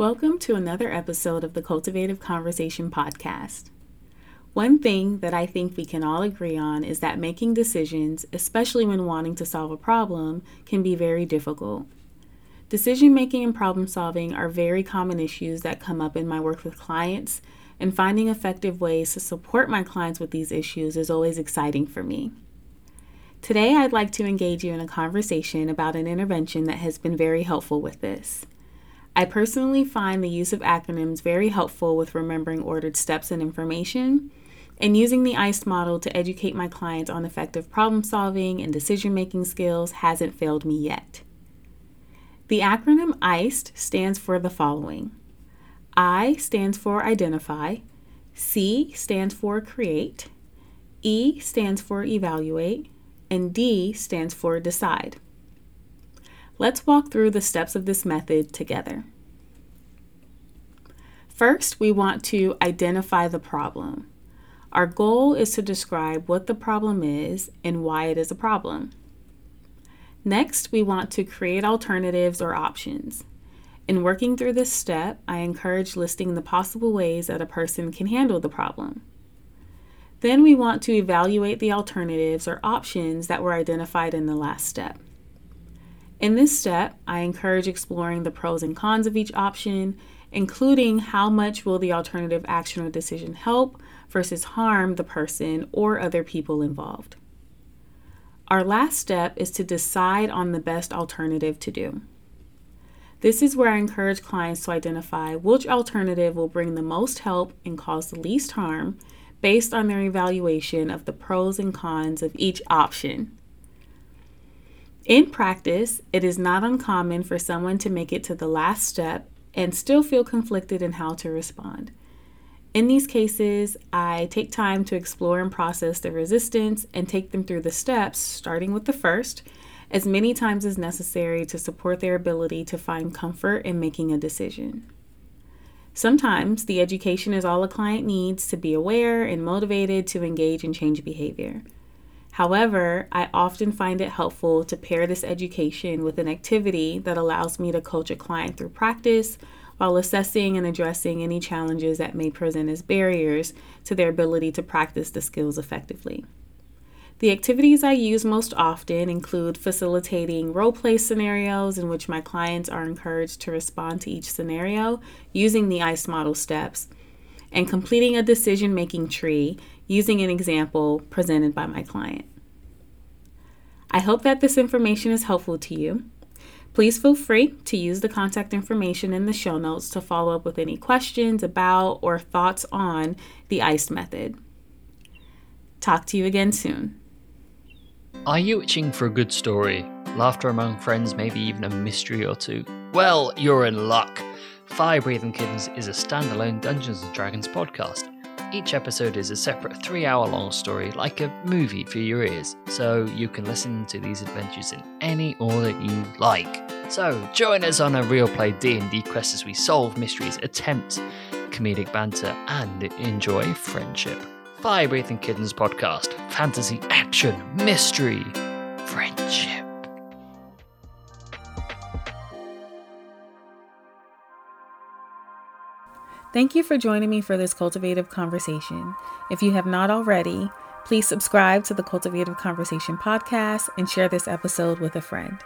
Welcome to another episode of the Cultivative Conversation podcast. One thing that I think we can all agree on is that making decisions, especially when wanting to solve a problem, can be very difficult. Decision making and problem solving are very common issues that come up in my work with clients, and finding effective ways to support my clients with these issues is always exciting for me. Today, I'd like to engage you in a conversation about an intervention that has been very helpful with this. I personally find the use of acronyms very helpful with remembering ordered steps and information, and using the ICE model to educate my clients on effective problem solving and decision making skills hasn't failed me yet. The acronym ICE stands for the following I stands for identify, C stands for create, E stands for evaluate, and D stands for decide. Let's walk through the steps of this method together. First, we want to identify the problem. Our goal is to describe what the problem is and why it is a problem. Next, we want to create alternatives or options. In working through this step, I encourage listing the possible ways that a person can handle the problem. Then we want to evaluate the alternatives or options that were identified in the last step. In this step, I encourage exploring the pros and cons of each option, including how much will the alternative action or decision help versus harm the person or other people involved. Our last step is to decide on the best alternative to do. This is where I encourage clients to identify which alternative will bring the most help and cause the least harm based on their evaluation of the pros and cons of each option. In practice, it is not uncommon for someone to make it to the last step and still feel conflicted in how to respond. In these cases, I take time to explore and process the resistance and take them through the steps, starting with the first, as many times as necessary to support their ability to find comfort in making a decision. Sometimes the education is all a client needs to be aware and motivated to engage in change behavior. However, I often find it helpful to pair this education with an activity that allows me to coach a client through practice while assessing and addressing any challenges that may present as barriers to their ability to practice the skills effectively. The activities I use most often include facilitating role play scenarios in which my clients are encouraged to respond to each scenario using the ICE model steps, and completing a decision making tree using an example presented by my client. I hope that this information is helpful to you. Please feel free to use the contact information in the show notes to follow up with any questions about or thoughts on the ICE method. Talk to you again soon. Are you itching for a good story? Laughter among friends, maybe even a mystery or two? Well, you're in luck. Fire Breathing Kittens is a standalone Dungeons and Dragons podcast each episode is a separate three hour long story, like a movie for your ears, so you can listen to these adventures in any order you like. So join us on a real play D&D quest as we solve mysteries, attempt comedic banter, and enjoy friendship. Fire Breathing Kittens podcast, fantasy, action, mystery, friendship. Thank you for joining me for this cultivative conversation. If you have not already, please subscribe to the Cultivative Conversation podcast and share this episode with a friend.